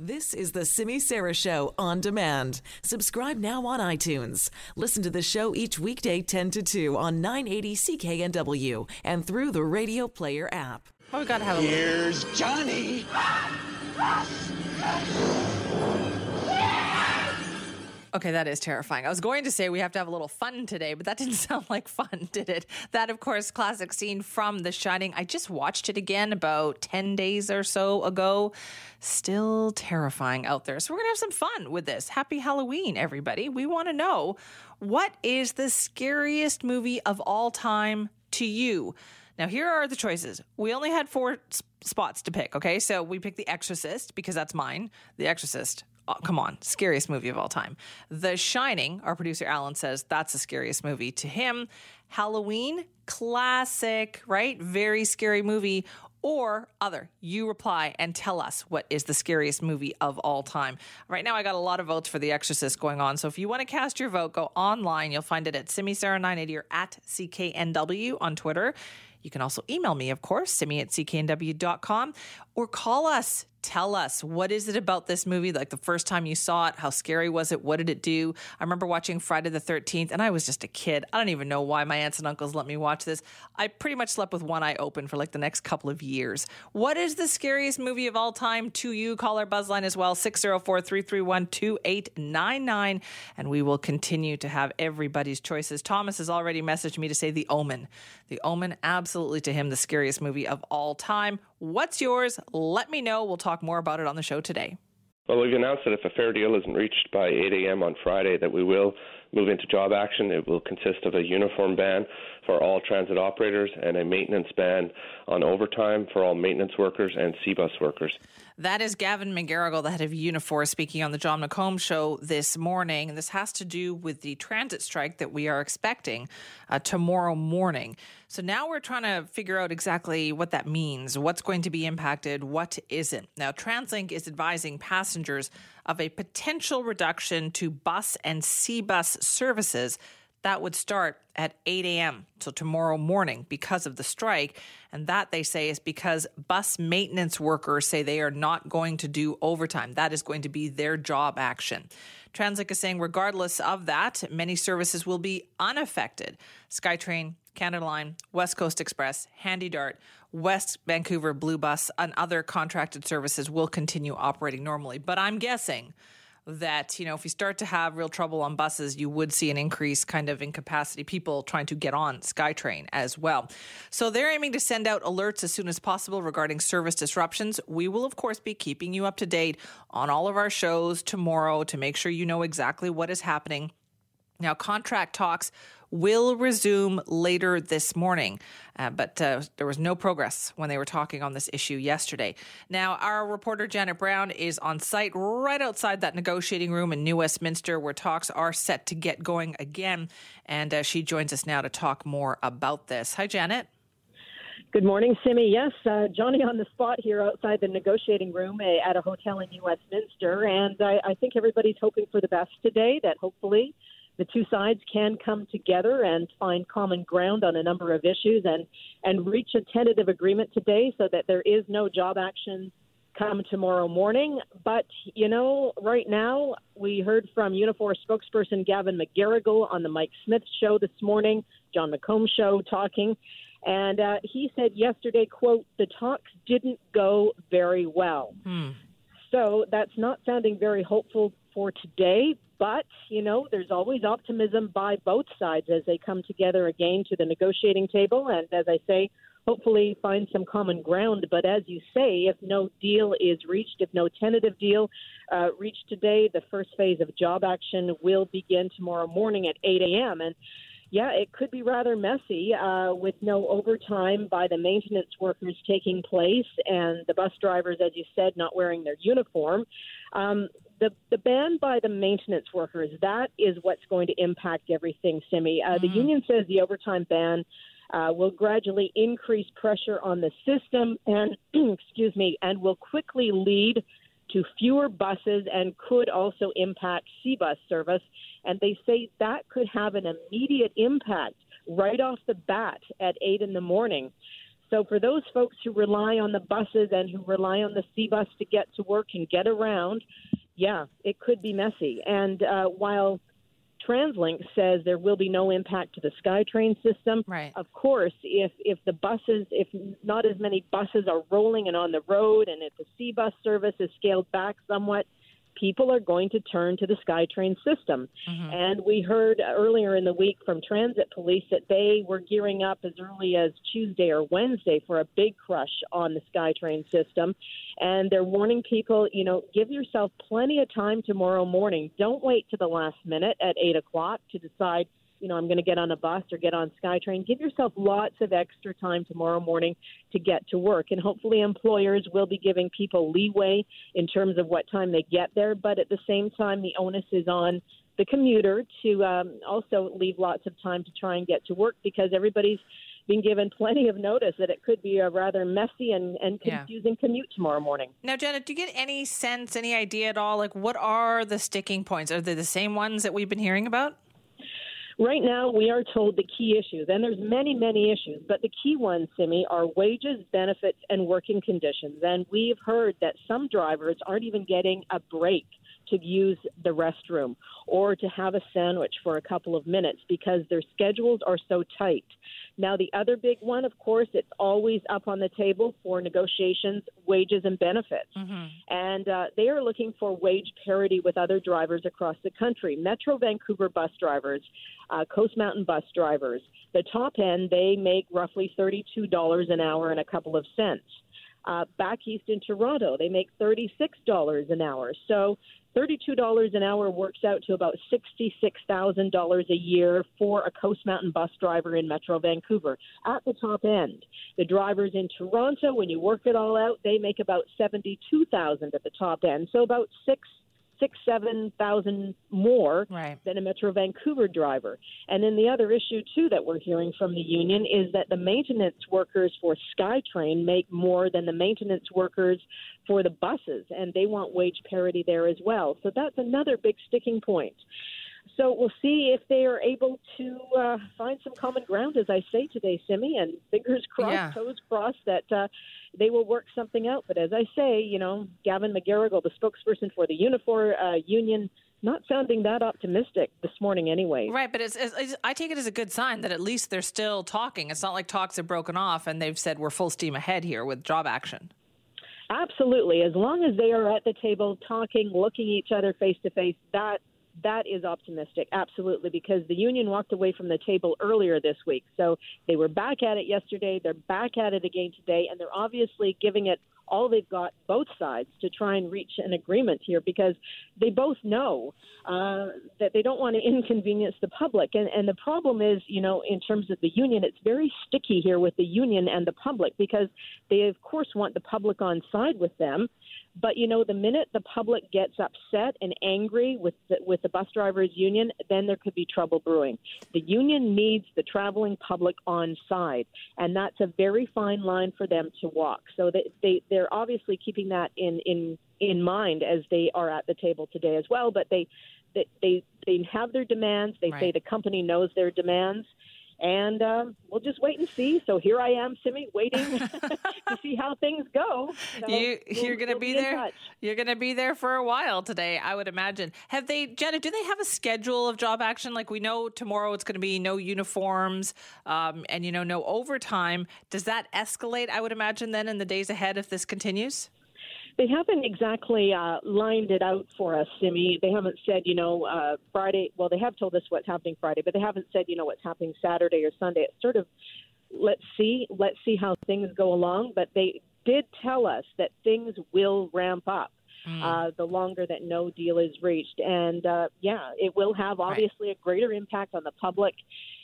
This is the Simi Sara Show on demand. Subscribe now on iTunes. Listen to the show each weekday 10 to 2 on 980 CKNW and through the Radio Player app. Oh, we gotta have a Here's Johnny. Okay, that is terrifying. I was going to say we have to have a little fun today, but that didn't sound like fun, did it? That, of course, classic scene from The Shining. I just watched it again about 10 days or so ago. Still terrifying out there. So we're going to have some fun with this. Happy Halloween, everybody. We want to know what is the scariest movie of all time to you? Now, here are the choices. We only had four spots to pick, okay? So we picked The Exorcist because that's mine. The Exorcist oh, come on, scariest movie of all time. The Shining, our producer Alan says that's the scariest movie to him. Halloween, classic, right? Very scary movie. Or other, you reply and tell us what is the scariest movie of all time. Right now, I got a lot of votes for The Exorcist going on. So if you want to cast your vote, go online. You'll find it at simisara980 or at CKNW on Twitter. You can also email me, of course, simi at cknw.com, or call us. Tell us what is it about this movie? Like the first time you saw it, how scary was it? What did it do? I remember watching Friday the 13th, and I was just a kid. I don't even know why my aunts and uncles let me watch this. I pretty much slept with one eye open for like the next couple of years. What is the scariest movie of all time to you? Call our buzzline as well, 604 331 2899, and we will continue to have everybody's choices. Thomas has already messaged me to say The Omen. The Omen, absolutely to him, the scariest movie of all time. What's yours? Let me know. We'll talk more about it on the show today. Well, we've announced that if a fair deal isn't reached by 8 a.m. on Friday, that we will move into job action. It will consist of a uniform ban for all transit operators and a maintenance ban on overtime for all maintenance workers and SeaBus workers. That is Gavin McGarrigle, the head of Unifor, speaking on the Jon McComb show this morning. And this has to do with the transit strike that we are expecting uh, tomorrow morning. So now we're trying to figure out exactly what that means, what's going to be impacted, what isn't. Now, TransLink is advising passengers of a potential reduction to bus and SeaBus services that would start at 8 a.m. till tomorrow morning because of the strike. And that they say is because bus maintenance workers say they are not going to do overtime. That is going to be their job action. TransLink is saying, regardless of that, many services will be unaffected. SkyTrain, Canada Line, West Coast Express, Handy Dart, West Vancouver Blue Bus, and other contracted services will continue operating normally. But I'm guessing that you know if we start to have real trouble on buses you would see an increase kind of in capacity people trying to get on skytrain as well. So they're aiming to send out alerts as soon as possible regarding service disruptions. We will of course be keeping you up to date on all of our shows tomorrow to make sure you know exactly what is happening now, contract talks will resume later this morning, uh, but uh, there was no progress when they were talking on this issue yesterday. Now, our reporter Janet Brown is on site right outside that negotiating room in New Westminster where talks are set to get going again, and uh, she joins us now to talk more about this. Hi, Janet. Good morning, Simi. Yes, uh, Johnny on the spot here outside the negotiating room uh, at a hotel in New Westminster, and I, I think everybody's hoping for the best today. That hopefully the two sides can come together and find common ground on a number of issues and and reach a tentative agreement today, so that there is no job action come tomorrow morning. But you know, right now we heard from Unifor spokesperson Gavin McGarrigle on the Mike Smith show this morning, Jon McComb show talking. And uh, he said yesterday, quote, the talks didn't go very well. Hmm. So that's not sounding very hopeful for today. But, you know, there's always optimism by both sides as they come together again to the negotiating table. And as I say, hopefully find some common ground. But as you say, if no deal is reached, if no tentative deal uh, reached today, the first phase of job action will begin tomorrow morning at 8 a.m. And yeah, it could be rather messy uh, with no overtime by the maintenance workers taking place and the bus drivers, as you said, not wearing their uniform. Um, the the ban by the maintenance workers that is what's going to impact everything. Simi, uh, the union says the overtime ban. Uh, will gradually increase pressure on the system and excuse me and will quickly lead to fewer buses and could also impact SeaBus service. And they say that could have an immediate impact right off the bat at eight in the morning. So for those folks who rely on the buses and who rely on the SeaBus to get to work and get around, yeah, it could be messy. And uh, while TransLink says there will be no impact to the SkyTrain system. Right. Of course, if if the buses, if not as many buses are rolling and on the road, and if the SeaBus service is scaled back somewhat, people are going to turn to the SkyTrain system. Mm-hmm. And we heard earlier in the week from transit police that they were gearing up as early as Tuesday or Wednesday for a big crush on the SkyTrain system. And they're warning people, you know, give yourself plenty of time tomorrow morning. Don't wait to the last minute at 8 o'clock to decide you know, I'm going to get on a bus or get on SkyTrain. Give yourself lots of extra time tomorrow morning to get to work. And hopefully, employers will be giving people leeway in terms of what time they get there. But at the same time, the onus is on the commuter to um, also leave lots of time to try and get to work because everybody's been given plenty of notice that it could be a rather messy and, and confusing yeah. commute tomorrow morning. Now, Janet, do you get any sense, any idea at all? Like, what are the sticking points? Are they the same ones that we've been hearing about? Right now, we are told the key issues, and there's many, many issues, but the key ones, Simi, are wages, benefits, and working conditions. And we've heard that some drivers aren't even getting a break to use the restroom or to have a sandwich for a couple of minutes because their schedules are so tight. Now, the other big one, of course, it's always up on the table for negotiations, wages and benefits. Mm-hmm. And uh, they are looking for wage parity with other drivers across the country. Metro Vancouver bus drivers, uh, Coast Mountain bus drivers, the top end, they make roughly $32 an hour and a couple of cents. Uh, back east in Toronto, they make $36 an hour. So $32 an hour works out to about $66,000 a year for a Coast Mountain bus driver in Metro Vancouver at the top end. The drivers in Toronto, when you work it all out, they make about 72,000 at the top end. So about 6 six, seven thousand more right. than a Metro Vancouver driver. And then the other issue too that we're hearing from the union is that the maintenance workers for SkyTrain make more than the maintenance workers for the buses, and they want wage parity there as well. So that's another big sticking point. So we'll see if they are able to uh, find some common ground, as I say today, Simi, and fingers crossed, yeah. toes crossed that uh, they will work something out. But as I say, you know, Gavin McGarrigle, the spokesperson for the Unifor uh, Union, not sounding that optimistic this morning anyway. Right, but it's, it's, I take it as a good sign that at least they're still talking. It's not like talks have broken off and they've said we're full steam ahead here with job action. Absolutely. As long as they are at the table talking, looking each other face to face, that that is optimistic, absolutely, because the union walked away from the table earlier this week. So they were back at it yesterday, they're back at it again today, and they're obviously giving it all they've got, both sides, to try and reach an agreement here because they both know uh, that they don't want to inconvenience the public. And, and the problem is, you know, in terms of the union, it's very sticky here with the union and the public because they, of course, want the public on side with them. But you know, the minute the public gets upset and angry with the, with the bus drivers union, then there could be trouble brewing. The union needs the traveling public on side, and that's a very fine line for them to walk. So they, they they're obviously keeping that in in in mind as they are at the table today as well. But they they they, they have their demands. They right. say the company knows their demands and uh, we'll just wait and see. So here I am, Simi, waiting to see how things go. So you, you're going to we'll be, be there. You're going to be there for a while today, I would imagine. Have they, Jenna? Do they have a schedule of job action? Like we know tomorrow it's going to be no uniforms, um, and you know no overtime. Does that escalate? I would imagine then in the days ahead if this continues. They haven't exactly uh, lined it out for us, Simi. They haven't said, you know, uh, Friday. Well, they have told us what's happening Friday, but they haven't said, you know, what's happening Saturday or Sunday. It's sort of let's see, let's see how things go along. But they did tell us that things will ramp up. Mm. Uh, the longer that no deal is reached. And uh, yeah, it will have obviously right. a greater impact on the public.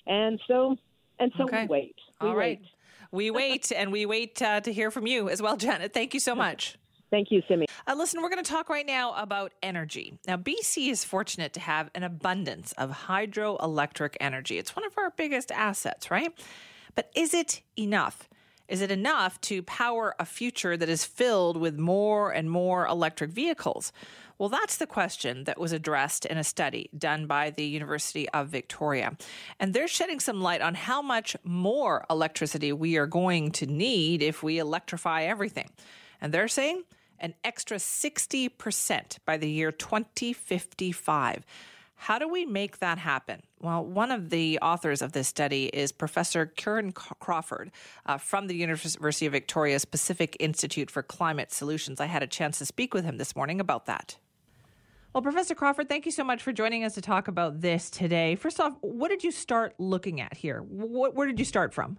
And so, and so okay. we wait. We All right. Wait. We wait and we wait uh, to hear from you as well, Janet. Thank you so much. Thank you, Simi. Uh, listen, we're going to talk right now about energy. Now, BC is fortunate to have an abundance of hydroelectric energy. It's one of our biggest assets, right? But is it enough? Is it enough to power a future that is filled with more and more electric vehicles? Well, that's the question that was addressed in a study done by the University of Victoria. And they're shedding some light on how much more electricity we are going to need if we electrify everything. And they're saying an extra 60% by the year 2055. How do we make that happen? Well, one of the authors of this study is Professor Curran Crawford uh, from the University of Victoria's Pacific Institute for Climate Solutions. I had a chance to speak with him this morning about that. Well, Professor Crawford, thank you so much for joining us to talk about this today. First off, what did you start looking at here? What, where did you start from?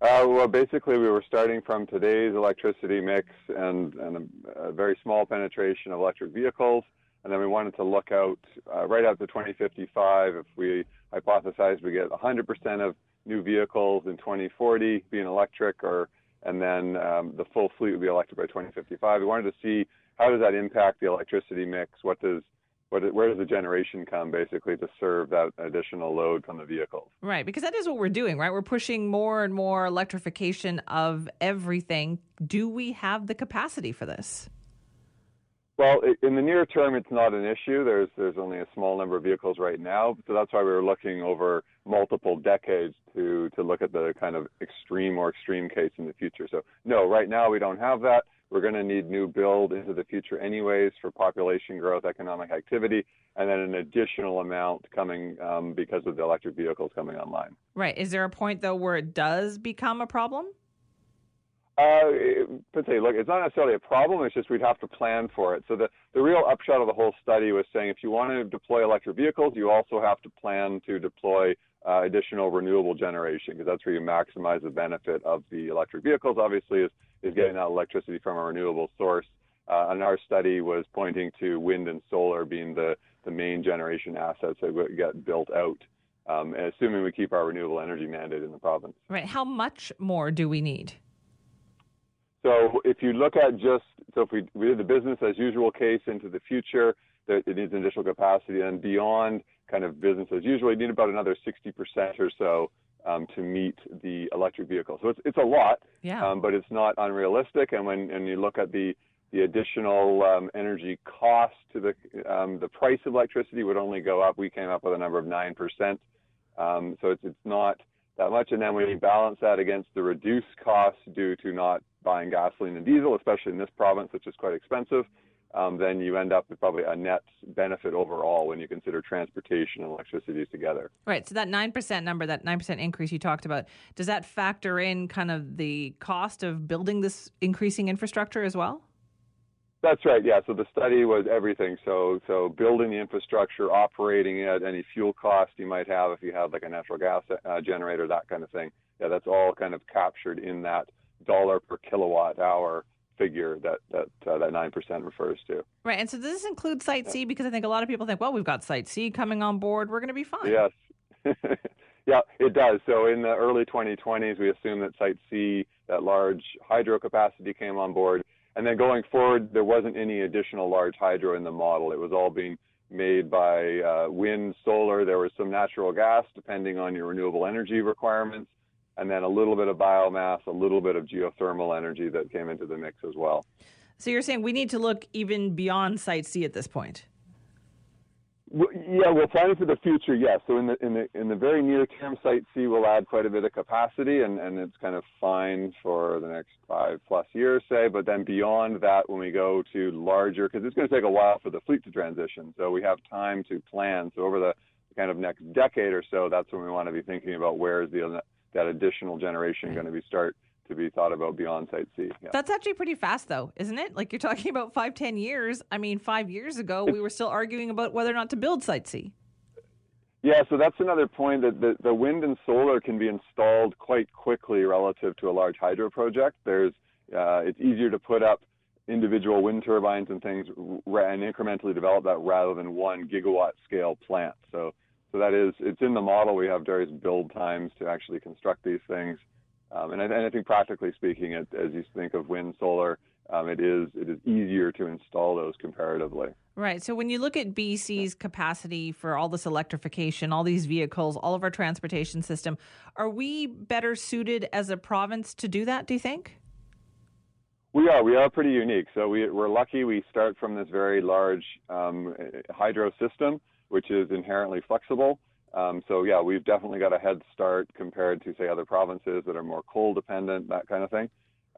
Uh, well, basically, we were starting from today's electricity mix and, and a, a, very small penetration of electric vehicles. And then we wanted to look out uh, right out to 2055. If we hypothesized we get 100% of new vehicles in 2040 being electric, or and then um, the full fleet would be electric by 2055. We wanted to see how does that impact the electricity mix? What does what, where does the generation come basically to serve that additional load from the vehicles? Right, because that is what we're doing, right? We're pushing more and more electrification of everything. Do we have the capacity for this? Well, in the near term, it's not an issue. There's there's only a small number of vehicles right now, so that's why we were looking over multiple decades to to look at the kind of extreme or extreme case in the future. So no, right now we don't have that. We're going to need new build into the future anyways for population growth, economic activity, and then an additional amount coming um, because of the electric vehicles coming online. Right. Is there a point though where it does become a problem? Uh, but say, look, it's not necessarily a problem. It's just we'd have to plan for it. So the, the real upshot of the whole study was saying if you want to deploy electric vehicles, you also have to plan to deploy uh, additional renewable generation because that's where you maximize the benefit of the electric vehicles. Obviously, is is getting that electricity from a renewable source. Uh, and our study was pointing to wind and solar being the the main generation assets that get built out. Um, assuming we keep our renewable energy mandate in the province. Right. How much more do we need? So if you look at just so if we, we did the business as usual case into the future, that it needs additional capacity, and beyond kind of business as usual, you need about another 60% or so um, to meet the electric vehicle. So it's it's a lot, yeah. um, but it's not unrealistic. And when and you look at the the additional um, energy cost to the um, the price of electricity would only go up. We came up with a number of nine percent. Um, so it's it's not that much. And then when you balance that against the reduced costs due to not buying gasoline and diesel, especially in this province, which is quite expensive, um, then you end up with probably a net benefit overall when you consider transportation and electricity together. Right. So that 9% number, that 9% increase you talked about, does that factor in kind of the cost of building this increasing infrastructure as well? That's right. Yeah. So the study was everything. So so building the infrastructure, operating it, any fuel cost you might have if you have like a natural gas uh, generator, that kind of thing. Yeah, that's all kind of captured in that dollar per kilowatt hour figure that that uh, that nine percent refers to. Right, and so does this include Site C? Because I think a lot of people think, well, we've got Site C coming on board, we're going to be fine. Yes, yeah, it does. So in the early 2020s, we assumed that Site C, that large hydro capacity, came on board, and then going forward, there wasn't any additional large hydro in the model. It was all being made by uh, wind, solar. There was some natural gas, depending on your renewable energy requirements and then a little bit of biomass, a little bit of geothermal energy that came into the mix as well. So you're saying we need to look even beyond Site C at this point? Yeah, we're planning for the future. Yes. So in the in the in the very near term, Site C will add quite a bit of capacity, and and it's kind of fine for the next five plus years, say. But then beyond that, when we go to larger, because it's going to take a while for the fleet to transition, so we have time to plan. So over the kind of next decade or so, that's when we want to be thinking about where is the that additional generation going to be start to be thought about beyond Site C. Yeah. That's actually pretty fast, though, isn't it? Like you're talking about five, ten years. I mean, five years ago, we were still arguing about whether or not to build Site C. Yeah, so that's another point that the, the wind and solar can be installed quite quickly relative to a large hydro project. There's uh, it's easier to put up individual wind turbines and things and incrementally develop that rather than one gigawatt scale plant. So so that is, it's in the model. We have various build times to actually construct these things. Um, and, I, and, I, think practically speaking, it, as you think of wind, solar, um, it is it is easier to install those comparatively. Right. So when you look at BC's capacity for all this electrification, all these vehicles, all of our transportation system, are we better suited as a province to do that, do you think? We are. We are pretty unique. So we, are lucky we start from this very large um, hydro system, which is inherently flexible. Um, so yeah, we've definitely got a head start compared to say other provinces that are more coal dependent, that kind of thing.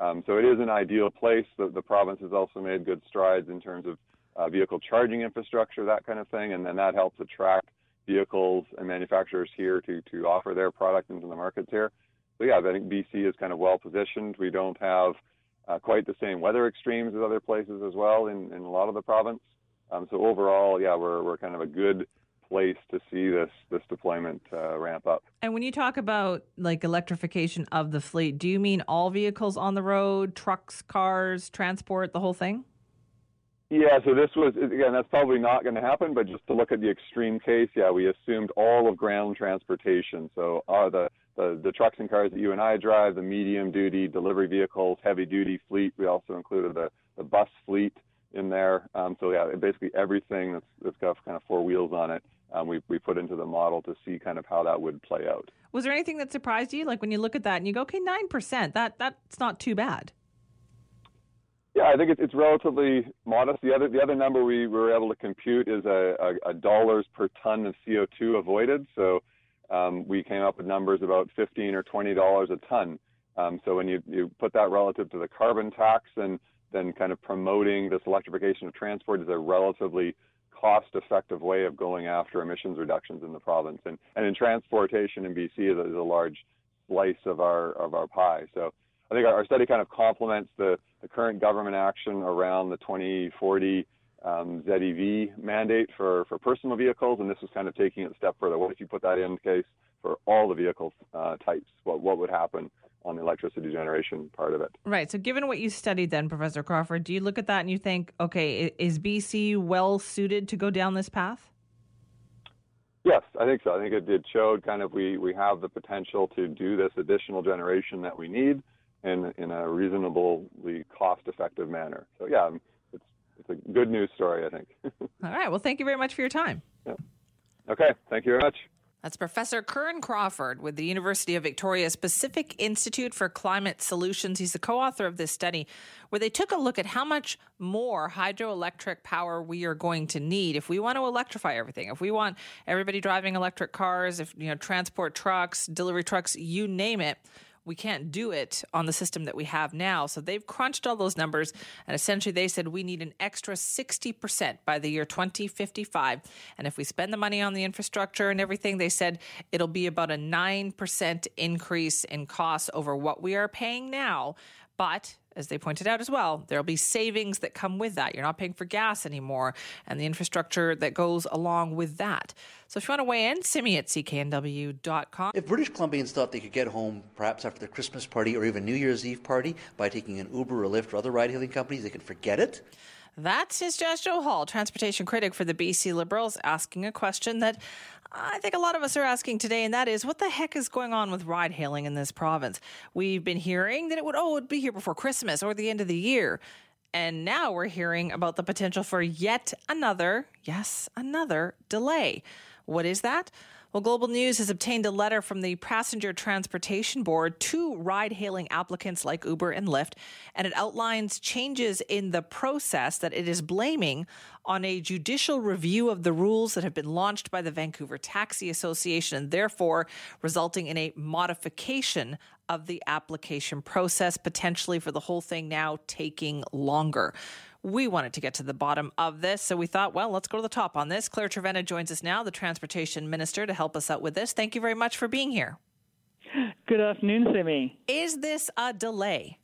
Um, so it is an ideal place. The, the province has also made good strides in terms of uh, vehicle charging infrastructure, that kind of thing, and then that helps attract vehicles and manufacturers here to to offer their product into the markets here. So yeah, I think BC is kind of well positioned. We don't have uh, quite the same weather extremes as other places as well in, in a lot of the province. Um, so overall, yeah, we're we're kind of a good place to see this this deployment uh, ramp up. And when you talk about like electrification of the fleet, do you mean all vehicles on the road, trucks, cars, transport, the whole thing? Yeah, so this was again that's probably not going to happen, but just to look at the extreme case, yeah, we assumed all of ground transportation. So are the, the the trucks and cars that you and I drive, the medium duty delivery vehicles, heavy duty fleet. We also included the the bus fleet in there. Um, so yeah, basically everything that's that's got kind of four wheels on it, um, we we put into the model to see kind of how that would play out. Was there anything that surprised you? Like when you look at that and you go, okay, nine percent, that that's not too bad. Yeah, I think it's, it's relatively modest. The other the other number we were able to compute is a, a, a dollars per ton of CO2 avoided. So um, we came up with numbers about 15 or 20 dollars a ton. Um, so when you, you put that relative to the carbon tax and then kind of promoting this electrification of transport is a relatively cost-effective way of going after emissions reductions in the province. And, and in transportation in BC is a, is a large slice of our of our pie. So I think our, study kind of complements the, the current government action around the 2040 um, ZEV mandate for, for personal vehicles, and this is kind of taking it a step further. What if you put that in case for all the vehicle uh, types? What, what would happen on the electricity generation part of it? Right. So, given what you studied then, Professor Crawford, do you look at that and you think, okay, is BC well suited to go down this path? Yes, I think so. I think it, it showed kind of we, we have the potential to do this additional generation that we need in in a reasonably cost effective manner. So yeah, um, it's it's a good news story, I think. All right. Well, thank you very much for your time. Yeah. Okay. Thank you very much. That's Professor Curran Crawford with the University of Victoria's Pacific Institute for Climate Solutions. He's the co author of this study where they took a look at how much more hydroelectric power we are going to need if we want to electrify everything. If we want everybody driving electric cars, if, you know, transport trucks, delivery trucks, you name it we can't do it on the system that we have now. So they've crunched all those numbers and essentially they said we need an extra 60% by the year 2055. And if we spend the money on the infrastructure and everything, they said it'll be about a 9% increase in costs over what we are paying now. But as they pointed out as well, there'll be savings that come with that. You're not paying for gas anymore and the infrastructure that goes along with that. So if you want to weigh in, send me at cknw.com. If British Columbians thought they could get home perhaps after their Christmas party or even New Year's Eve party by taking an Uber or Lyft or other ride hailing companies, they can forget it. That's Jas Johal, transportation critic for the BC Liberals, asking a question that I think a lot of us are asking today, and that is what the heck is going on with ride hailing in this province? We've been hearing that it would, oh, it would be here before Christmas or the end of the year. And now we're hearing about the potential for yet another, yes, another delay. What is that? Well, Global News has obtained a letter from the Passenger Transportation Board to ride hailing applicants like Uber and Lyft, and it outlines changes in the process that it is blaming on a judicial review of the rules that have been launched by the Vancouver Taxi Association, and therefore resulting in a modification of the application process, potentially for the whole thing now taking longer. We wanted to get to the bottom of this, so we thought, well, let's go to the top on this. Claire Trevena joins us now, the Transportation Minister, to help us out with this. Thank you very much for being here. Good afternoon, Simi. Is this a delay?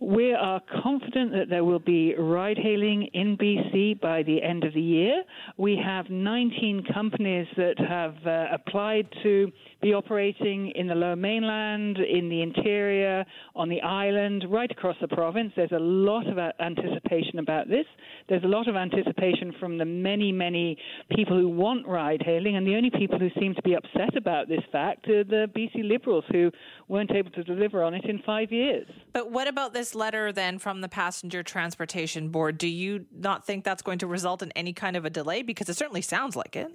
We are confident that there will be ride hailing in BC by the end of the year. We have 19 companies that have uh, applied to be operating in the lower mainland, in the interior, on the island, right across the province. There's a lot of anticipation about this. There's a lot of anticipation from the many, many people who want ride hailing, and the only people who seem to be upset about this fact are the BC Liberals who weren't able to deliver on it in five years. But what about this this letter then from the Passenger Transportation Board, do you not think that's going to result in any kind of a delay? Because it certainly sounds like it.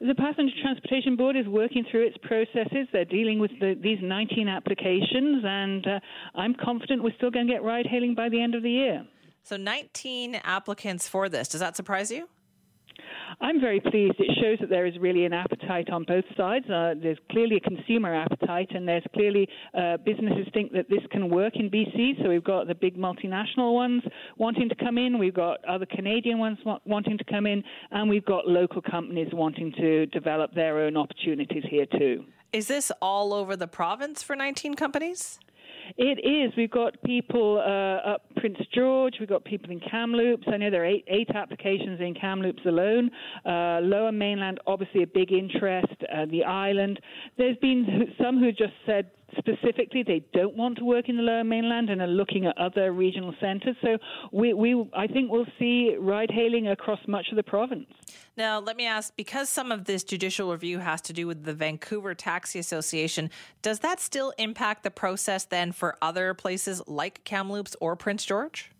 The Passenger Transportation Board is working through its processes. They're dealing with the, these 19 applications, and uh, I'm confident we're still going to get ride hailing by the end of the year. So, 19 applicants for this. Does that surprise you? I'm very pleased. It shows that there is really an appetite on both sides. Uh, there's clearly a consumer appetite, and there's clearly uh, businesses think that this can work in BC. So we've got the big multinational ones wanting to come in, we've got other Canadian ones wanting to come in, and we've got local companies wanting to develop their own opportunities here too. Is this all over the province for 19 companies? It is. We've got people uh, up Prince George. We've got people in Kamloops. I know there are eight, eight applications in Kamloops alone. Uh, Lower Mainland, obviously a big interest. Uh, the island. There's been some who just said specifically they don't want to work in the lower mainland and are looking at other regional centres. So we, we, I think we'll see ride hailing across much of the province. Now, let me ask because some of this judicial review has to do with the Vancouver Taxi Association, does that still impact the process then for other places like Kamloops or Prince George?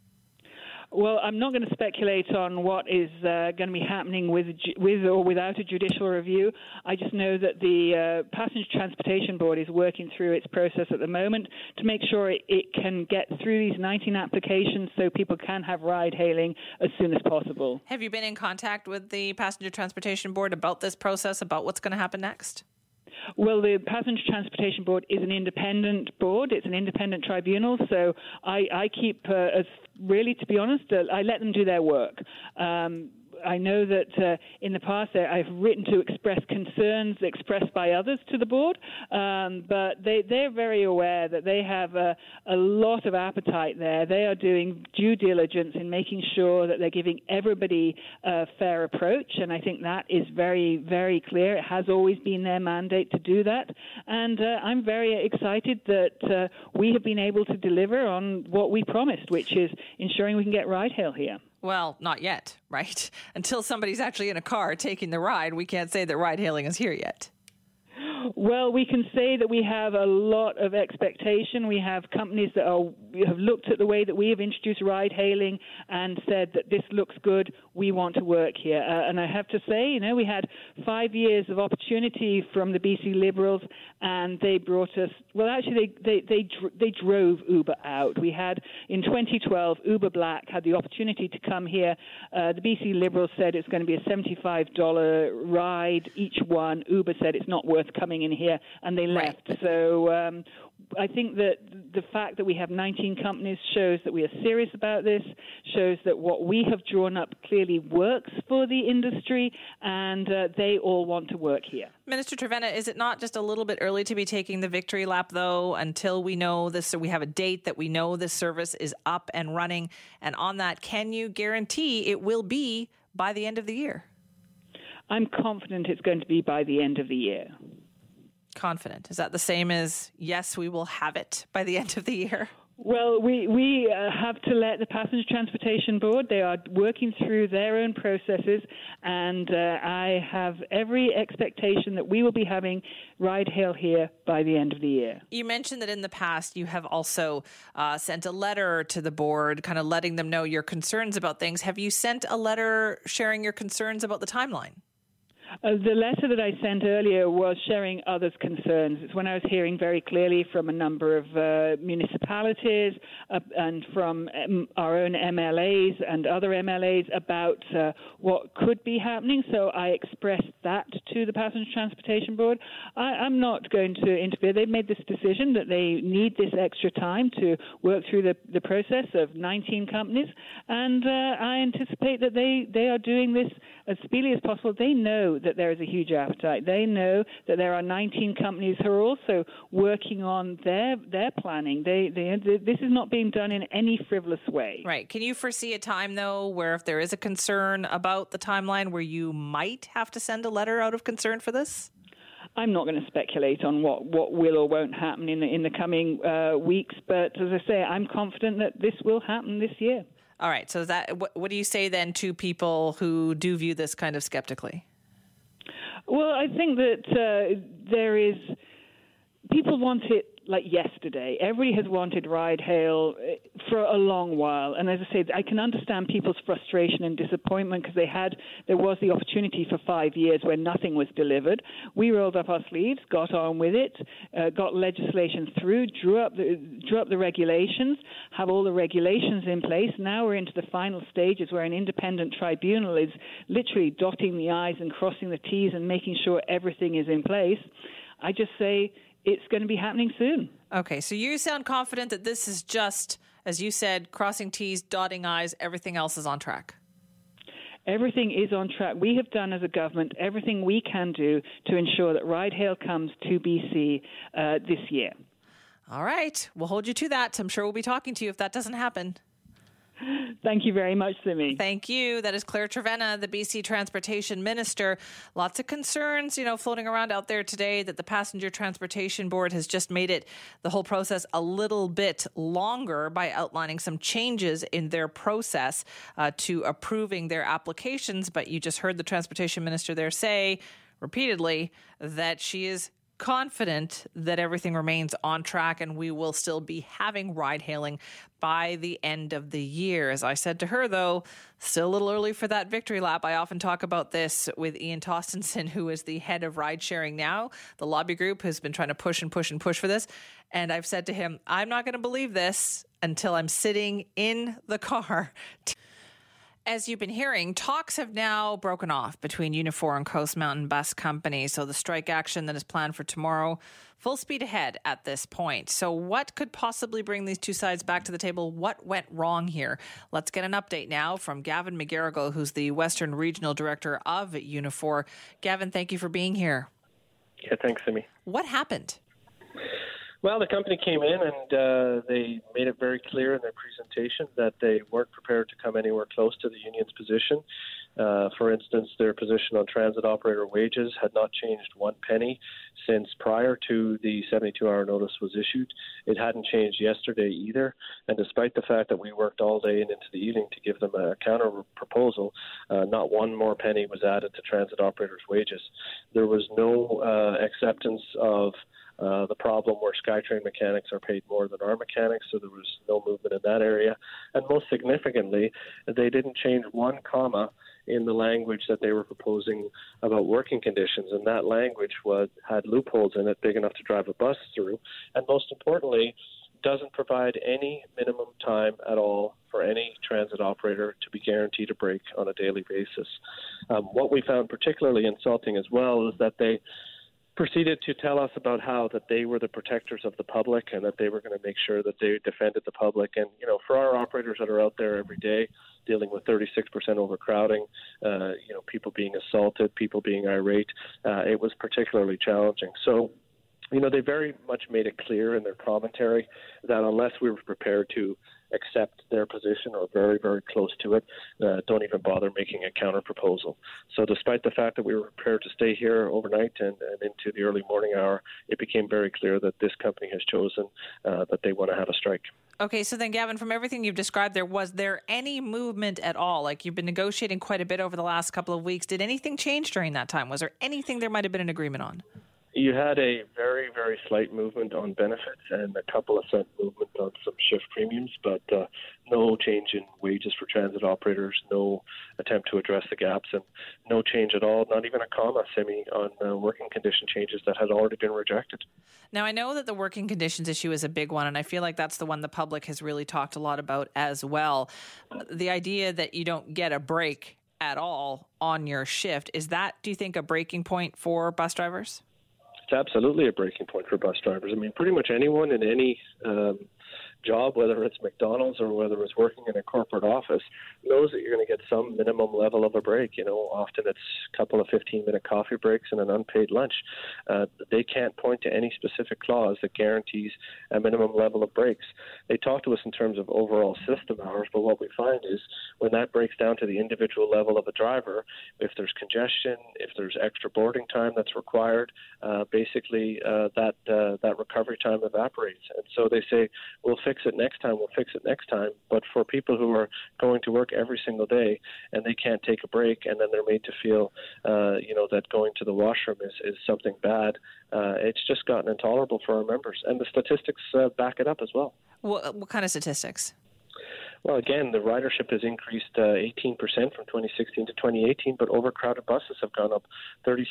Well, I'm not going to speculate on what is uh, going to be happening with with or without a judicial review. I just know that the uh, Passenger Transportation Board is working through its process at the moment to make sure it, it can get through these 19 applications so people can have ride hailing as soon as possible. Have you been in contact with the Passenger Transportation Board about this process, about what's going to happen next? Well, the Passenger Transportation Board is an independent board. It's an independent tribunal. So I, I keep, uh, as really, to be honest, uh, I let them do their work. Um, I know that uh, in the past I've written to express concerns expressed by others to the board, um, but they, they're very aware that they have a, a lot of appetite there. They are doing due diligence in making sure that they're giving everybody a fair approach, and I think that is very, very clear. It has always been their mandate to do that, and uh, I'm very excited that uh, we have been able to deliver on what we promised, which is ensuring we can get ride hail here. Well, not yet, right? Until somebody's actually in a car taking the ride, we can't say that ride hailing is here yet. Well, we can say that we have a lot of expectation. We have companies that are, have looked at the way that we have introduced ride hailing and said that this looks good. We want to work here. Uh, and I have to say, you know, we had five years of opportunity from the BC Liberals, and they brought us. Well, actually, they they they, they drove Uber out. We had in 2012, Uber Black had the opportunity to come here. Uh, the BC Liberals said it's going to be a $75 ride each one. Uber said it's not worth coming in here, and they left. Right. So um, I think that the fact that we have 19 companies shows that we are serious about this, shows that what we have drawn up clearly works for the industry, and uh, they all want to work here. Minister Trevena, is it not just a little bit early to be taking the victory lap, though, until we know this, so we have a date that we know this service is up and running? And on that, can you guarantee it will be by the end of the year? I'm confident it's going to be by the end of the year confident? Is that the same as yes, we will have it by the end of the year? Well, we, we uh, have to let the Passenger Transportation Board, they are working through their own processes, and uh, I have every expectation that we will be having ride hail here by the end of the year. You mentioned that in the past you have also uh, sent a letter to the board, kind of letting them know your concerns about things. Have you sent a letter sharing your concerns about the timeline? Uh, the letter that I sent earlier was sharing others' concerns. It's when I was hearing very clearly from a number of uh, municipalities uh, and from um, our own MLAs and other MLAs about uh, what could be happening. So I expressed that to the Passenger Transportation Board. I, am not going to interfere. They've made this decision that they need this extra time to work through the, the process of 19 companies, and uh, I anticipate that they, they are doing this as speedily as possible. They know that there is a huge appetite. They know that there are 19 companies who are also working on their their planning. They, they, they, this is not being done in any frivolous way. Right. Can you foresee a time though where if there is a concern about the timeline where you might have to send a letter out of concern for this? I'm not going to speculate on what, what will or won't happen in the in the coming uh, weeks, but as I say, I'm confident that this will happen this year. All right. So that what, what do you say then to people who do view this kind of skeptically? Well, I think that uh, there is people want it like yesterday. Everybody has wanted ride hail eh, for a long while, and as I say, I can understand people's frustration and disappointment because they had there was the opportunity for five years where nothing was delivered. We rolled up our sleeves, got on with it, uh, got legislation through, drew up the drew up the regulations, have all the regulations in place. Now we're into the final stages where an independent tribunal is literally dotting the i's and crossing the t's and making sure everything is in place. I just say it's going to be happening soon. Okay, so you sound confident that this is just, as you said, crossing T's, dotting I's, everything else is on track. Everything is on track. We have done as a government everything we can do to ensure that ride hail comes to BC uh, this year. All right, we'll hold you to that. I'm sure we'll be talking to you if that doesn't happen. Thank you very much, Simi. Thank you. That is Claire Trevena, the BC Transportation Minister. Lots of concerns, you know, floating around out there today that the Passenger Transportation Board has just made it the whole process a little bit longer by outlining some changes in their process uh, to approving their applications. But you just heard the Transportation Minister there say repeatedly that she is confident that everything remains on track and we will still be having ride hailing by the end of the year. As I said to her, though, still a little early for that victory lap. I often talk about this with Ian Tostenson, who is the head of ride sharing now. The lobby group has been trying to push and push and push for this. And I've said to him, I'm not going to believe this until I'm sitting in the car. As you've been hearing, talks have now broken off between Unifor and Coast Mountain Bus Company. So the strike action that is planned for tomorrow, full speed ahead at this point. So, what could possibly bring these two sides back to the table? What went wrong here? Let's get an update now from Gavin McGarrigle, who's the Western Regional Director of Unifor. Gavin, thank you for being here. Yeah, thanks, Simi. What happened? Well, the company came in and uh, they made it very clear in their presentation that they weren't prepared to come anywhere close to the union's position. Uh, for instance, their position on transit operator wages had not changed one penny since prior to the 72 hour notice was issued. It hadn't changed yesterday either. And despite the fact that we worked all day and into the evening to give them a counter proposal, uh, not one more penny was added to transit operators' wages. There was no uh, acceptance of uh, the problem where SkyTrain mechanics are paid more than our mechanics, so there was no movement in that area. And most significantly, they didn't change one comma in the language that they were proposing about working conditions, and that language was had loopholes in it big enough to drive a bus through. And most importantly, doesn't provide any minimum time at all for any transit operator to be guaranteed a break on a daily basis. Um, what we found particularly insulting as well is that they proceeded to tell us about how that they were the protectors of the public and that they were going to make sure that they defended the public. And you know, for our operators that are out there every day dealing with 36% overcrowding, uh, you know, people being assaulted, people being irate, uh, it was particularly challenging. So. You know, they very much made it clear in their commentary that unless we were prepared to accept their position or very, very close to it, uh, don't even bother making a counter proposal. So, despite the fact that we were prepared to stay here overnight and, and into the early morning hour, it became very clear that this company has chosen uh, that they want to have a strike. Okay, so then, Gavin, from everything you've described, there was there any movement at all? Like you've been negotiating quite a bit over the last couple of weeks. Did anything change during that time? Was there anything there might have been an agreement on? You had a very, very slight movement on benefits and a couple of cent movement on some shift premiums, but uh, no change in wages for transit operators, no attempt to address the gaps, and no change at all, not even a comma, Simi, on uh, working condition changes that had already been rejected. Now, I know that the working conditions issue is a big one, and I feel like that's the one the public has really talked a lot about as well. The idea that you don't get a break at all on your shift, is that, do you think, a breaking point for bus drivers? It's absolutely a breaking point for bus drivers. I mean, pretty much anyone in any um, job, whether it's McDonald's or whether it's working in a corporate office, knows that you're going to get some minimum level of a break. You know, often it's a couple of 15 minute coffee breaks and an unpaid lunch. Uh, they can't point to any specific clause that guarantees a minimum level of breaks. They talk to us in terms of overall system hours, but what we find is when that breaks down to the individual level of a driver, if there's congestion, if there's extra boarding time that's required, uh, basically uh, that uh, that recovery time evaporates. And so they say, we'll fix it next time, we'll fix it next time. But for people who are going to work every single day and they can't take a break, and then they're made to feel, uh, you know, that going to the washroom is, is something bad. Uh, it's just gotten intolerable for our members, and the statistics uh, back it up as well. What, what kind of statistics? Well, again, the ridership has increased uh, 18% from 2016 to 2018, but overcrowded buses have gone up 36%.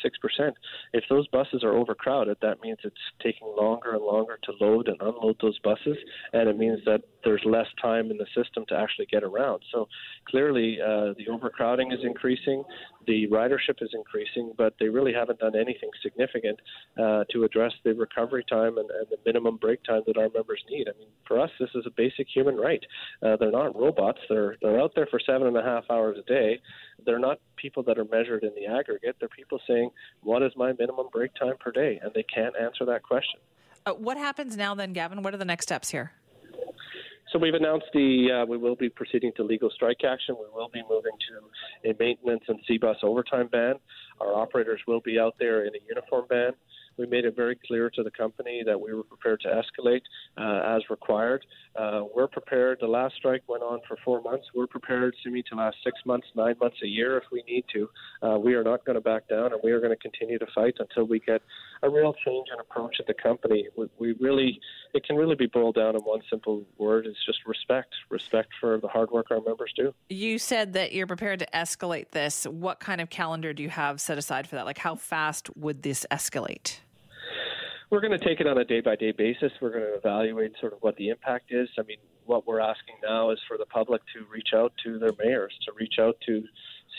If those buses are overcrowded, that means it's taking longer and longer to load and unload those buses, and it means that there's less time in the system to actually get around. So clearly, uh, the overcrowding is increasing, the ridership is increasing, but they really haven't done anything significant uh, to address the recovery time and, and, the minimum break time that our members need. I mean, for us, this is a basic human right. Uh, they're not robots. They're they're out there for seven and a half hours a day. They're not people that are measured in the aggregate. They're people saying, "What is my minimum break time per day?" And they can't answer that question. Uh, what happens now, then, Gavin? What are the next steps here? So we've announced the uh, we will be proceeding to legal strike action. We will be moving to a maintenance and SeaBus overtime ban. Our operators will be out there in a uniform ban. We made it very clear to the company that we were prepared to escalate uh, as required. Uh, we're prepared. The last strike went on for four months. We're prepared, Simi, to last six months, nine months, a year if we need to. Uh, we are not going to back down, and we are going to continue to fight until we get a real change in approach at the company. We, we really, it can really be boiled down in one simple word: it's just respect. Respect for the hard work our members do. You said that you're prepared to escalate this. What kind of calendar do you have set aside for that? Like, how fast would this escalate? We're going to take it on a day by day basis. We're going to evaluate sort of what the impact is. I mean, what we're asking now is for the public to reach out to their mayors, to reach out to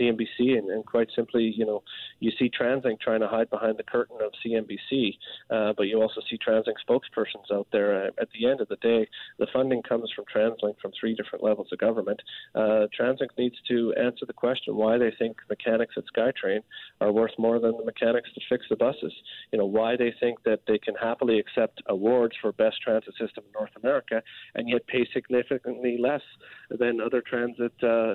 CMBC, and, and quite simply, you know, you see TransLink trying to hide behind the curtain of CMBC, uh, but you also see TransLink spokespersons out there. Uh, at the end of the day, the funding comes from TransLink from three different levels of government. Uh, TransLink needs to answer the question why they think mechanics at SkyTrain are worth more than the mechanics to fix the buses. You know, why they think that they can happily accept awards for best transit system in North America and yet pay significantly less than other transit. Uh,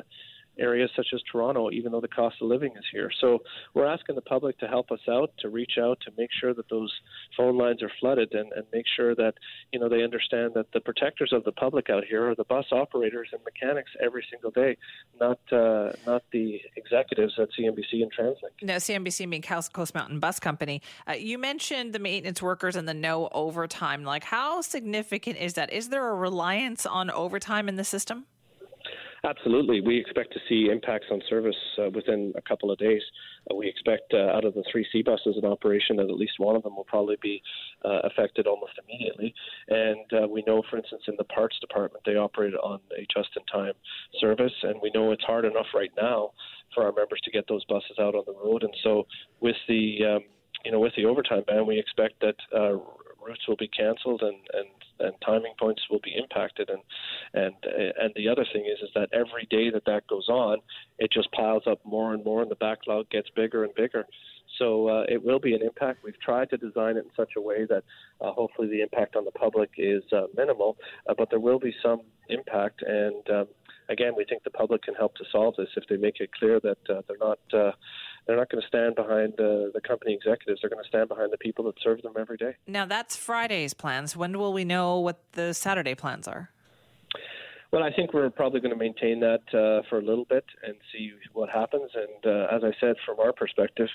areas such as Toronto, even though the cost of living is here. So we're asking the public to help us out, to reach out, to make sure that those phone lines are flooded, and, and make sure that you know they understand that the protectors of the public out here are the bus operators and mechanics every single day, not uh, not the executives at CMBC and TransLink. Now, CMBC being Coast Mountain Bus Company, uh, you mentioned the maintenance workers and the no overtime. Like, how significant is that? Is there a reliance on overtime in the system? Absolutely. We expect to see impacts on service uh, within a couple of days. Uh, we expect uh, out of the three SeaBuses in operation that at least one of them will probably be uh, affected almost immediately. And uh, we know, for instance, in the parts department, they operate on a just in time service. And we know it's hard enough right now for our members to get those buses out on the road. And so with the um, you know, with the overtime ban, we expect that uh, routes will be cancelled and, and, and timing points will be impacted. And and and the other thing is is that every day that that goes on, it just piles up more and more, and the backlog gets bigger and bigger. So uh, it will be an impact. We've tried to design it in such a way that uh, hopefully the impact on the public is uh, minimal, uh, but there will be some impact. And um, again, we think the public can help to solve this if they make it clear that uh, they're not uh, they're not going to stand behind uh, the company executives. They're going to stand behind the people that serve them every day. Now that's Friday's plans. When will we know what the Saturday plans are? Well, I think we're probably going to maintain that uh, for a little bit and see what happens. And uh, as I said, from our perspective,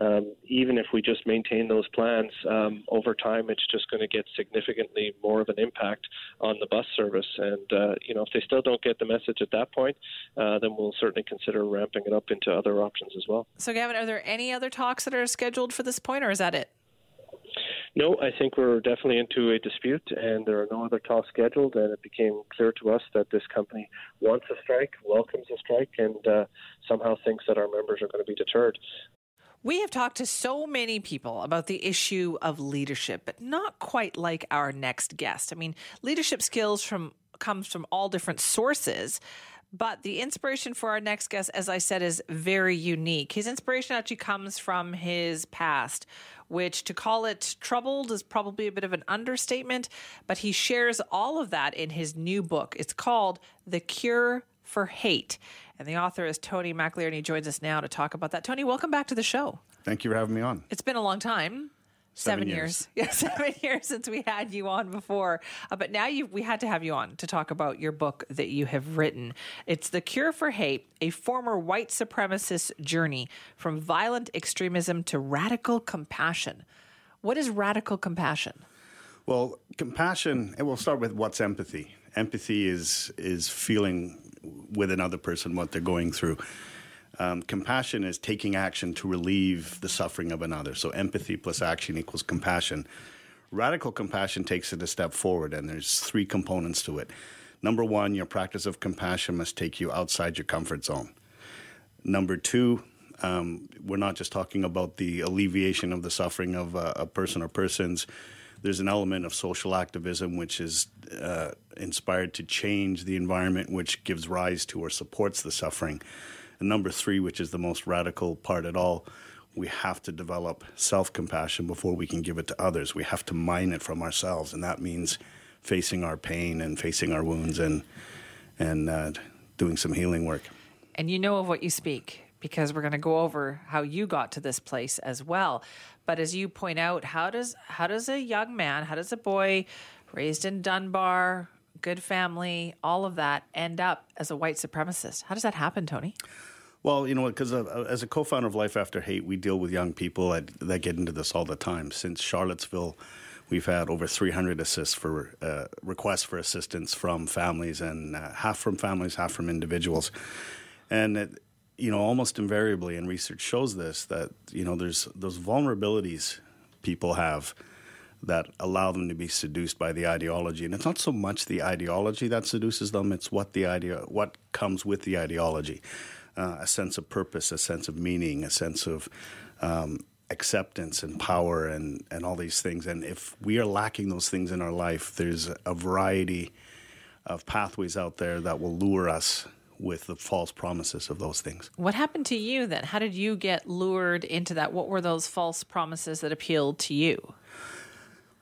um, even if we just maintain those plans, um, over time it's just going to get significantly more of an impact on the bus service. And uh, you know, if they still don't get the message at that point, uh, then we'll certainly consider ramping it up into other options as well. So, Gavin, are there any other talks that are scheduled for this point, or is that it? No, I think we're definitely into a dispute, and there are no other talks scheduled. And it became clear to us that this company wants a strike, welcomes a strike, and uh, somehow thinks that our members are going to be deterred. We have talked to so many people about the issue of leadership, but not quite like our next guest. I mean, leadership skills from comes from all different sources. But the inspiration for our next guest, as I said, is very unique. His inspiration actually comes from his past, which to call it troubled is probably a bit of an understatement, but he shares all of that in his new book. It's called The Cure for Hate. And the author is Tony McAleer, and he joins us now to talk about that. Tony, welcome back to the show. Thank you for having me on. It's been a long time. Seven, years. years. Yeah, seven years since we had you on before. Uh, but now you we had to have you on to talk about your book that you have written. It's The Cure for Hate, a former white supremacist journey from violent extremism to radical compassion. What is radical compassion? Well, compassion, and we'll start with what's empathy. Empathy is is feeling with another person what they're going through. Um, compassion is taking action to relieve the suffering of another. So empathy plus action equals compassion. Radical compassion takes it a step forward, and there's three components to it. Number one, your practice of compassion must take you outside your comfort zone. Number two, um, we're not just talking about the alleviation of the suffering of uh, a person or persons. There's an element of social activism which is uh, inspired to change the environment which gives rise to or supports the suffering. And number three, which is the most radical part at all, we have to develop self compassion before we can give it to others. We have to mine it from ourselves, and that means facing our pain and facing our wounds and and uh, doing some healing work. And you know of what you speak because we're going to go over how you got to this place as well. But as you point out, how does how does a young man, how does a boy raised in Dunbar, good family, all of that end up as a white supremacist? How does that happen, Tony? Well, you know, what? because uh, as a co-founder of Life After Hate, we deal with young people that, that get into this all the time. Since Charlottesville, we've had over 300 assists for uh, requests for assistance from families, and uh, half from families, half from individuals. And it, you know, almost invariably, and research shows this that you know there's those vulnerabilities people have that allow them to be seduced by the ideology. And it's not so much the ideology that seduces them; it's what the idea, what comes with the ideology uh, a sense of purpose, a sense of meaning, a sense of um, acceptance and power and, and all these things. And if we are lacking those things in our life, there's a variety of pathways out there that will lure us with the false promises of those things. What happened to you then? How did you get lured into that? What were those false promises that appealed to you?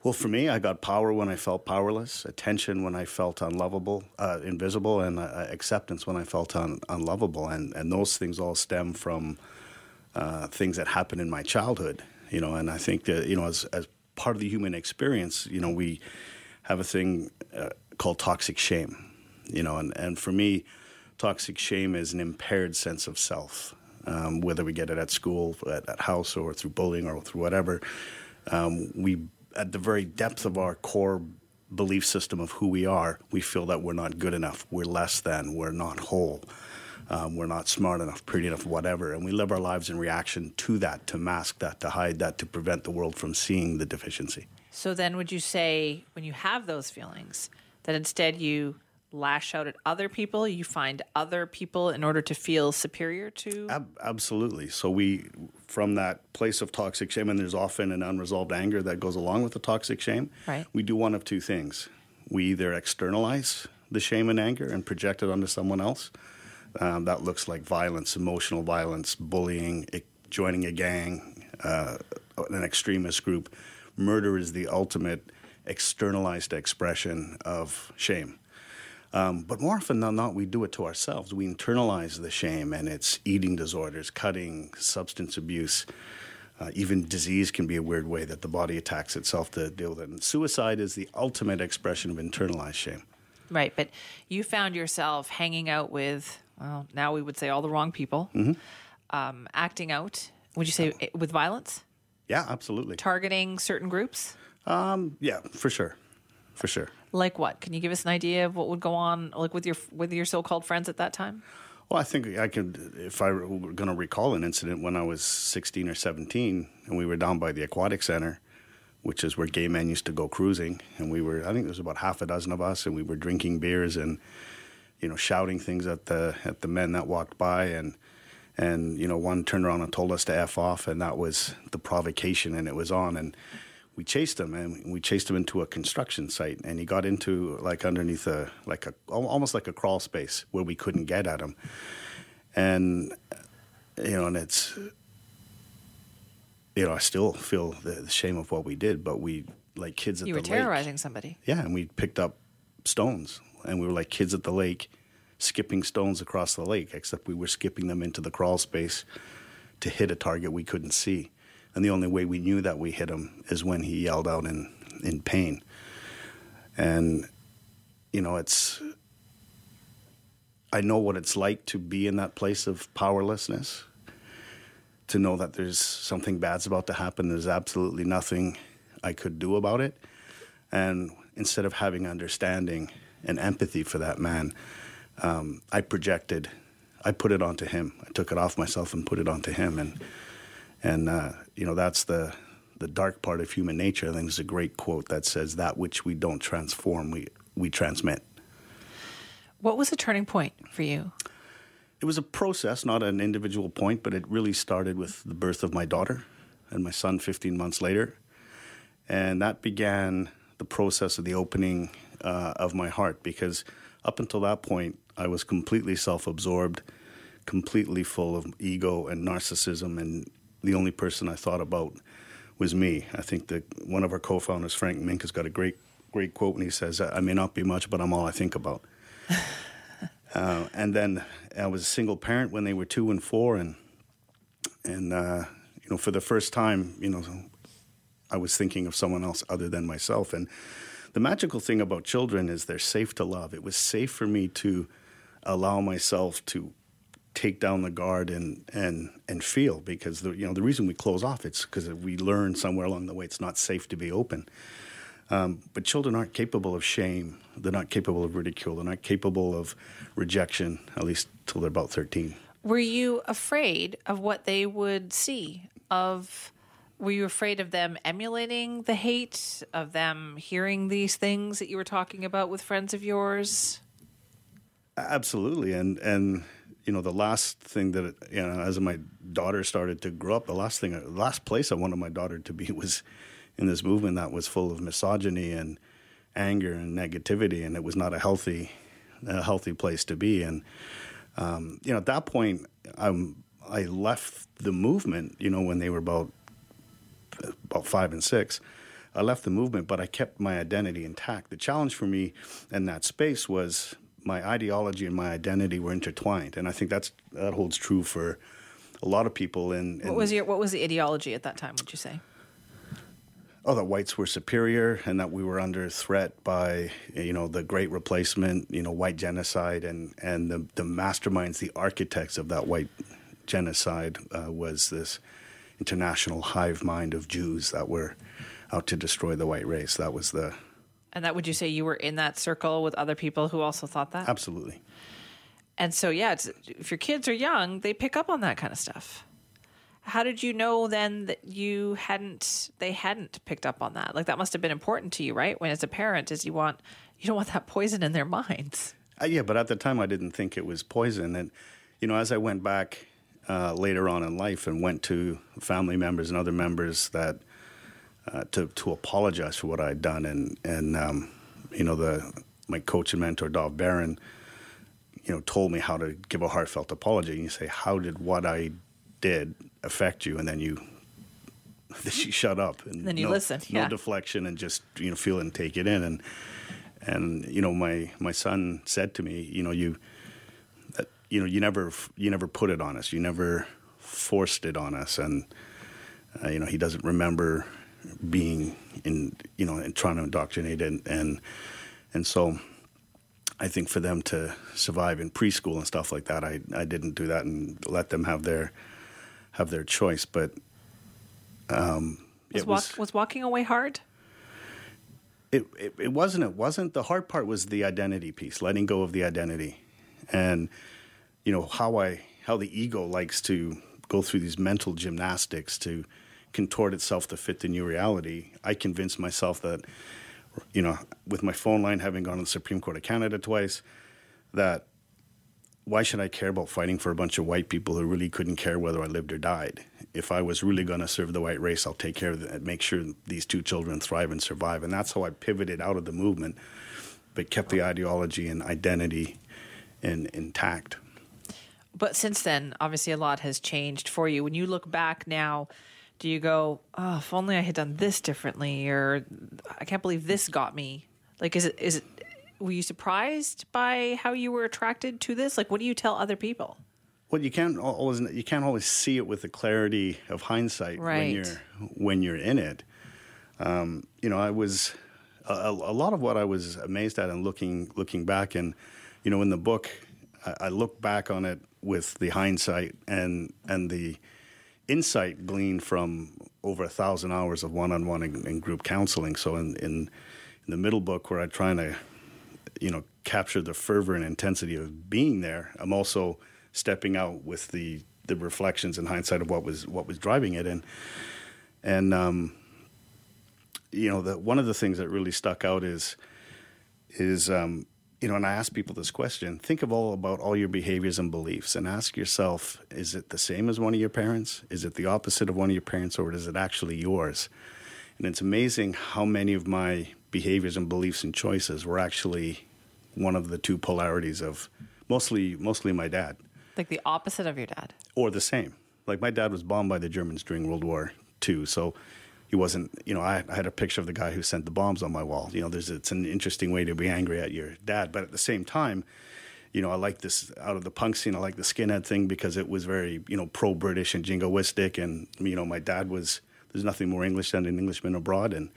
Well, for me, I got power when I felt powerless, attention when I felt unlovable, uh, invisible, and uh, acceptance when I felt un- unlovable. And, and those things all stem from uh, things that happened in my childhood, you know. And I think that, you know, as, as part of the human experience, you know, we have a thing uh, called toxic shame, you know. And, and for me, toxic shame is an impaired sense of self, um, whether we get it at school, at, at house, or through bullying, or through whatever. Um, we at the very depth of our core belief system of who we are, we feel that we're not good enough, we're less than, we're not whole, um, we're not smart enough, pretty enough, whatever. And we live our lives in reaction to that, to mask that, to hide that, to prevent the world from seeing the deficiency. So then, would you say when you have those feelings, that instead you lash out at other people? You find other people in order to feel superior to? Ab- absolutely. So we, from that place of toxic shame, and there's often an unresolved anger that goes along with the toxic shame. Right. We do one of two things. We either externalize the shame and anger and project it onto someone else. Um, that looks like violence, emotional violence, bullying, joining a gang, uh, an extremist group. Murder is the ultimate externalized expression of shame. Um, but more often than not, we do it to ourselves. We internalize the shame, and it's eating disorders, cutting, substance abuse. Uh, even disease can be a weird way that the body attacks itself to deal with it. And suicide is the ultimate expression of internalized shame. Right, but you found yourself hanging out with, well, now we would say all the wrong people, mm-hmm. um, acting out. Would you say with violence? Yeah, absolutely. Targeting certain groups? Um, yeah, for sure, for sure. Like what? Can you give us an idea of what would go on, like with your with your so-called friends at that time? Well, I think I could, if I were going to recall an incident when I was 16 or 17, and we were down by the aquatic center, which is where gay men used to go cruising, and we were, I think there was about half a dozen of us, and we were drinking beers and, you know, shouting things at the at the men that walked by, and and you know, one turned around and told us to f off, and that was the provocation, and it was on, and we chased him and we chased him into a construction site and he got into like underneath a like a almost like a crawl space where we couldn't get at him. And you know and it's you know I still feel the, the shame of what we did but we like kids at you the were terrorizing lake, somebody. Yeah and we picked up stones and we were like kids at the lake skipping stones across the lake except we were skipping them into the crawl space to hit a target we couldn't see And the only way we knew that we hit him is when he yelled out in, in pain. And, you know, it's, I know what it's like to be in that place of powerlessness, to know that there's something bad's about to happen. There's absolutely nothing I could do about it. And instead of having understanding and empathy for that man, um, I projected, I put it onto him. I took it off myself and put it onto him. And, and uh, you know, that's the, the dark part of human nature. I think there's a great quote that says, That which we don't transform, we, we transmit. What was the turning point for you? It was a process, not an individual point, but it really started with the birth of my daughter and my son 15 months later. And that began the process of the opening uh, of my heart because up until that point, I was completely self absorbed, completely full of ego and narcissism, and the only person I thought about was me. I think that one of our co founders, Frank Meeink, has got a great, great quote, and he says, I may not be much, but I'm all I think about. uh, and then I was a single parent when they were two and four, and and uh, you know, for the first time, you know, I was thinking of someone else other than myself. And the magical thing about children is they're safe to love. It was safe for me to allow myself to take down the guard and and and feel because the you know the reason we close off it's because we learn somewhere along the way it's not safe to be open. Um, but children aren't capable of shame. They're not capable of ridicule. They're not capable of rejection, at least till they're about 13. Were you afraid of what they would see? Of were you afraid of them emulating the hate, of them hearing these things that you were talking about with friends of yours? Absolutely, and and you know the last thing that you know as my daughter started to grow up, the last thing, the last place I wanted my daughter to be was in this movement that was full of misogyny and anger and negativity, and it was not a healthy, a healthy place to be. And um, you know, at that point, I'm, I left the movement. You know, when they were about about five and six, I left the movement, but I kept my identity intact. The challenge for me in that space was my ideology and my identity were intertwined, and I think that's that holds true for a lot of people. In, in what was your what was the ideology at that time? Would you say? oh, that whites were superior and that we were under threat by, you know, the Great Replacement, you know, white genocide, and and the the masterminds, the architects of that white genocide uh, was this international hive mind of Jews that were out to destroy the white race. That was the. And that would you say you were in that circle with other people who also thought that? Absolutely. And so, yeah, if your kids are young, they pick up on that kind of stuff. How did you know then that you hadn't they hadn't picked up on that? Like that must have been important to you right? When as a parent is you want you don't want that poison in their minds. Uh, yeah but at the time i didn't think it was poison. And you know as i went back uh, later on in life and went to family members and other members that uh, to to apologize for what I'd done and and um, you know the my coach and mentor Dov Baron you know told me how to give a heartfelt apology and you say how did what I did affect you, and then you then you shut up and then you no, listen. Yeah. No deflection, and just you know feel it and take it in. And and you know my my son said to me, you know you that you know you never you never put it on us, you never forced it on us, and uh, you know he doesn't remember being in you know and trying to indoctrinate and and and so I think for them to survive in preschool and stuff like that, I I didn't do that and let them have their have their choice. But um, was, was, was walking away hard. It, it, it wasn't. It wasn't. The hard part was the identity piece, letting go of the identity, and you know how I how the ego likes to go through these mental gymnastics to contort itself to fit the new reality. I convinced myself that, you know, with my phone line having gone to the Supreme Court of Canada twice, that why should I care about fighting for a bunch of white people who really couldn't care whether I lived or died? If I was really going to serve the white race, I'll take care of it, make sure these two children thrive and survive. And that's how I pivoted out of the movement, but kept the ideology and identity in, intact. But since then, obviously, a lot has changed for you. When you look back now, do you go, "Oh, if only I had done this differently," or "I can't believe this got me"? Like, is it is it were you surprised by how you were attracted to this? Like, what do you tell other people? Well, you can't always you can't always see it with the clarity of hindsight when you're when you're in it. Um, you know, I was a, a lot of what I was amazed at and looking looking back, and you know, in the book, I, I look back on it with the hindsight and and the insight gleaned from over a thousand hours of one-on-one and, and group counseling. So in, in in the middle book, where I'm trying to you know capture the fervor and intensity of being there, I'm also stepping out with the the reflections and hindsight of what was what was driving it and and um, you know the one of the things that really stuck out is is um, you know and I ask people this question think of all about all your behaviors and beliefs and ask yourself is it the same as one of your parents is it the opposite of one of your parents or is it actually yours and it's amazing how many of my behaviors and beliefs and choices were actually one of the two polarities of mostly mostly my dad Like the opposite of your dad. or the same. Like my dad was bombed by the Germans during World War II, so he wasn't. You know, I, I had a picture of the guy who sent the bombs on my wall. You know, there's it's an interesting way to be angry at your dad, but at the same time, you know, I like this out of the punk scene. I like the skinhead thing because it was very you know pro British and jingoistic, and you know, my dad was. There's nothing more English than an Englishman abroad, and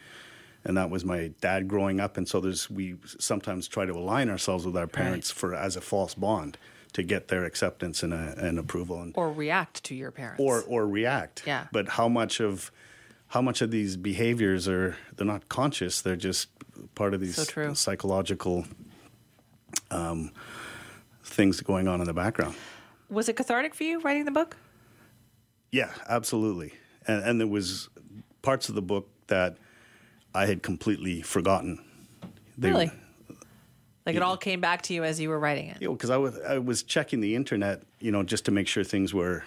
and that was my dad growing up. And so there's we sometimes try to align ourselves with our parents for as a false bond to get their acceptance and, uh, and approval. And Or react to your parents. or or react. Yeah. But how much of how much of these behaviors are they're not conscious? They're just part of these So psychological um, things going on in the background. Was it cathartic for you writing the book? Yeah, absolutely. And, and there was parts of the book that I had completely forgotten. They- really? Like it all came back to you as you were writing it. Know, because I was I was checking the internet, you know, just to make sure things were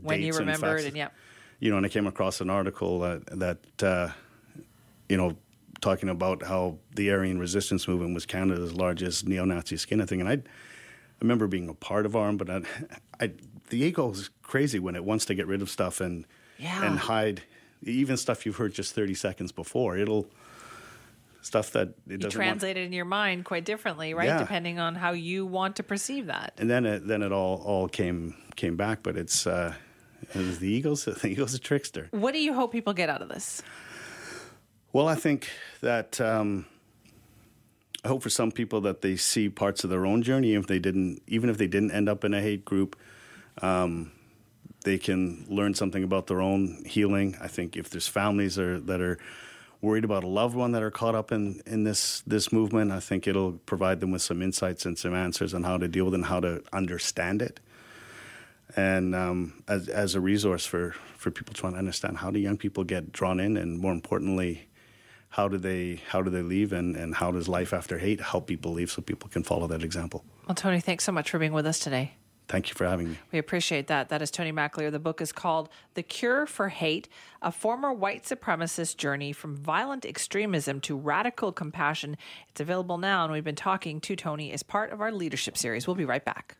When you and remembered facts. and yeah. You know, and I came across an article that, that uh, you know, talking about how the Aryan resistance movement was Canada's largest neo-Nazi skinhead thing, and I, I remember being a part of ARM, but I, I, the ego is crazy when it wants to get rid of stuff and Yeah. and hide even stuff you've heard just thirty seconds before. It'll stuff that it You doesn't translate it in your mind quite differently, right? Yeah. Depending on how you want to perceive that. and then it then it all all came came back, but it's. Uh, it was the Eagles. the ego's a trickster. What do you hope people get out of this? Well, I think that um, I hope for some people that they see parts of their own journey, if they didn't, even if they didn't end up in a hate group, um, they can learn something about their own healing. I think if there's families that are, that are worried about a loved one that are caught up in, in this this movement, I think it'll provide them with some insights and some answers on how to deal with it and how to understand it. And um, as, as a resource for, for people trying to understand how do young people get drawn in, and more importantly, how do they how do they leave, and, and how does life after hate help people leave so people can follow that example. Well, Tony, thanks so much for being with us today. Thank you for having me. We appreciate that. That is Tony McAleer. The book is called The Cure for Hate A Former White Supremacist Journey from Violent Extremism to Radical Compassion. It's available now, and we've been talking to Tony as part of our leadership series. We'll be right back.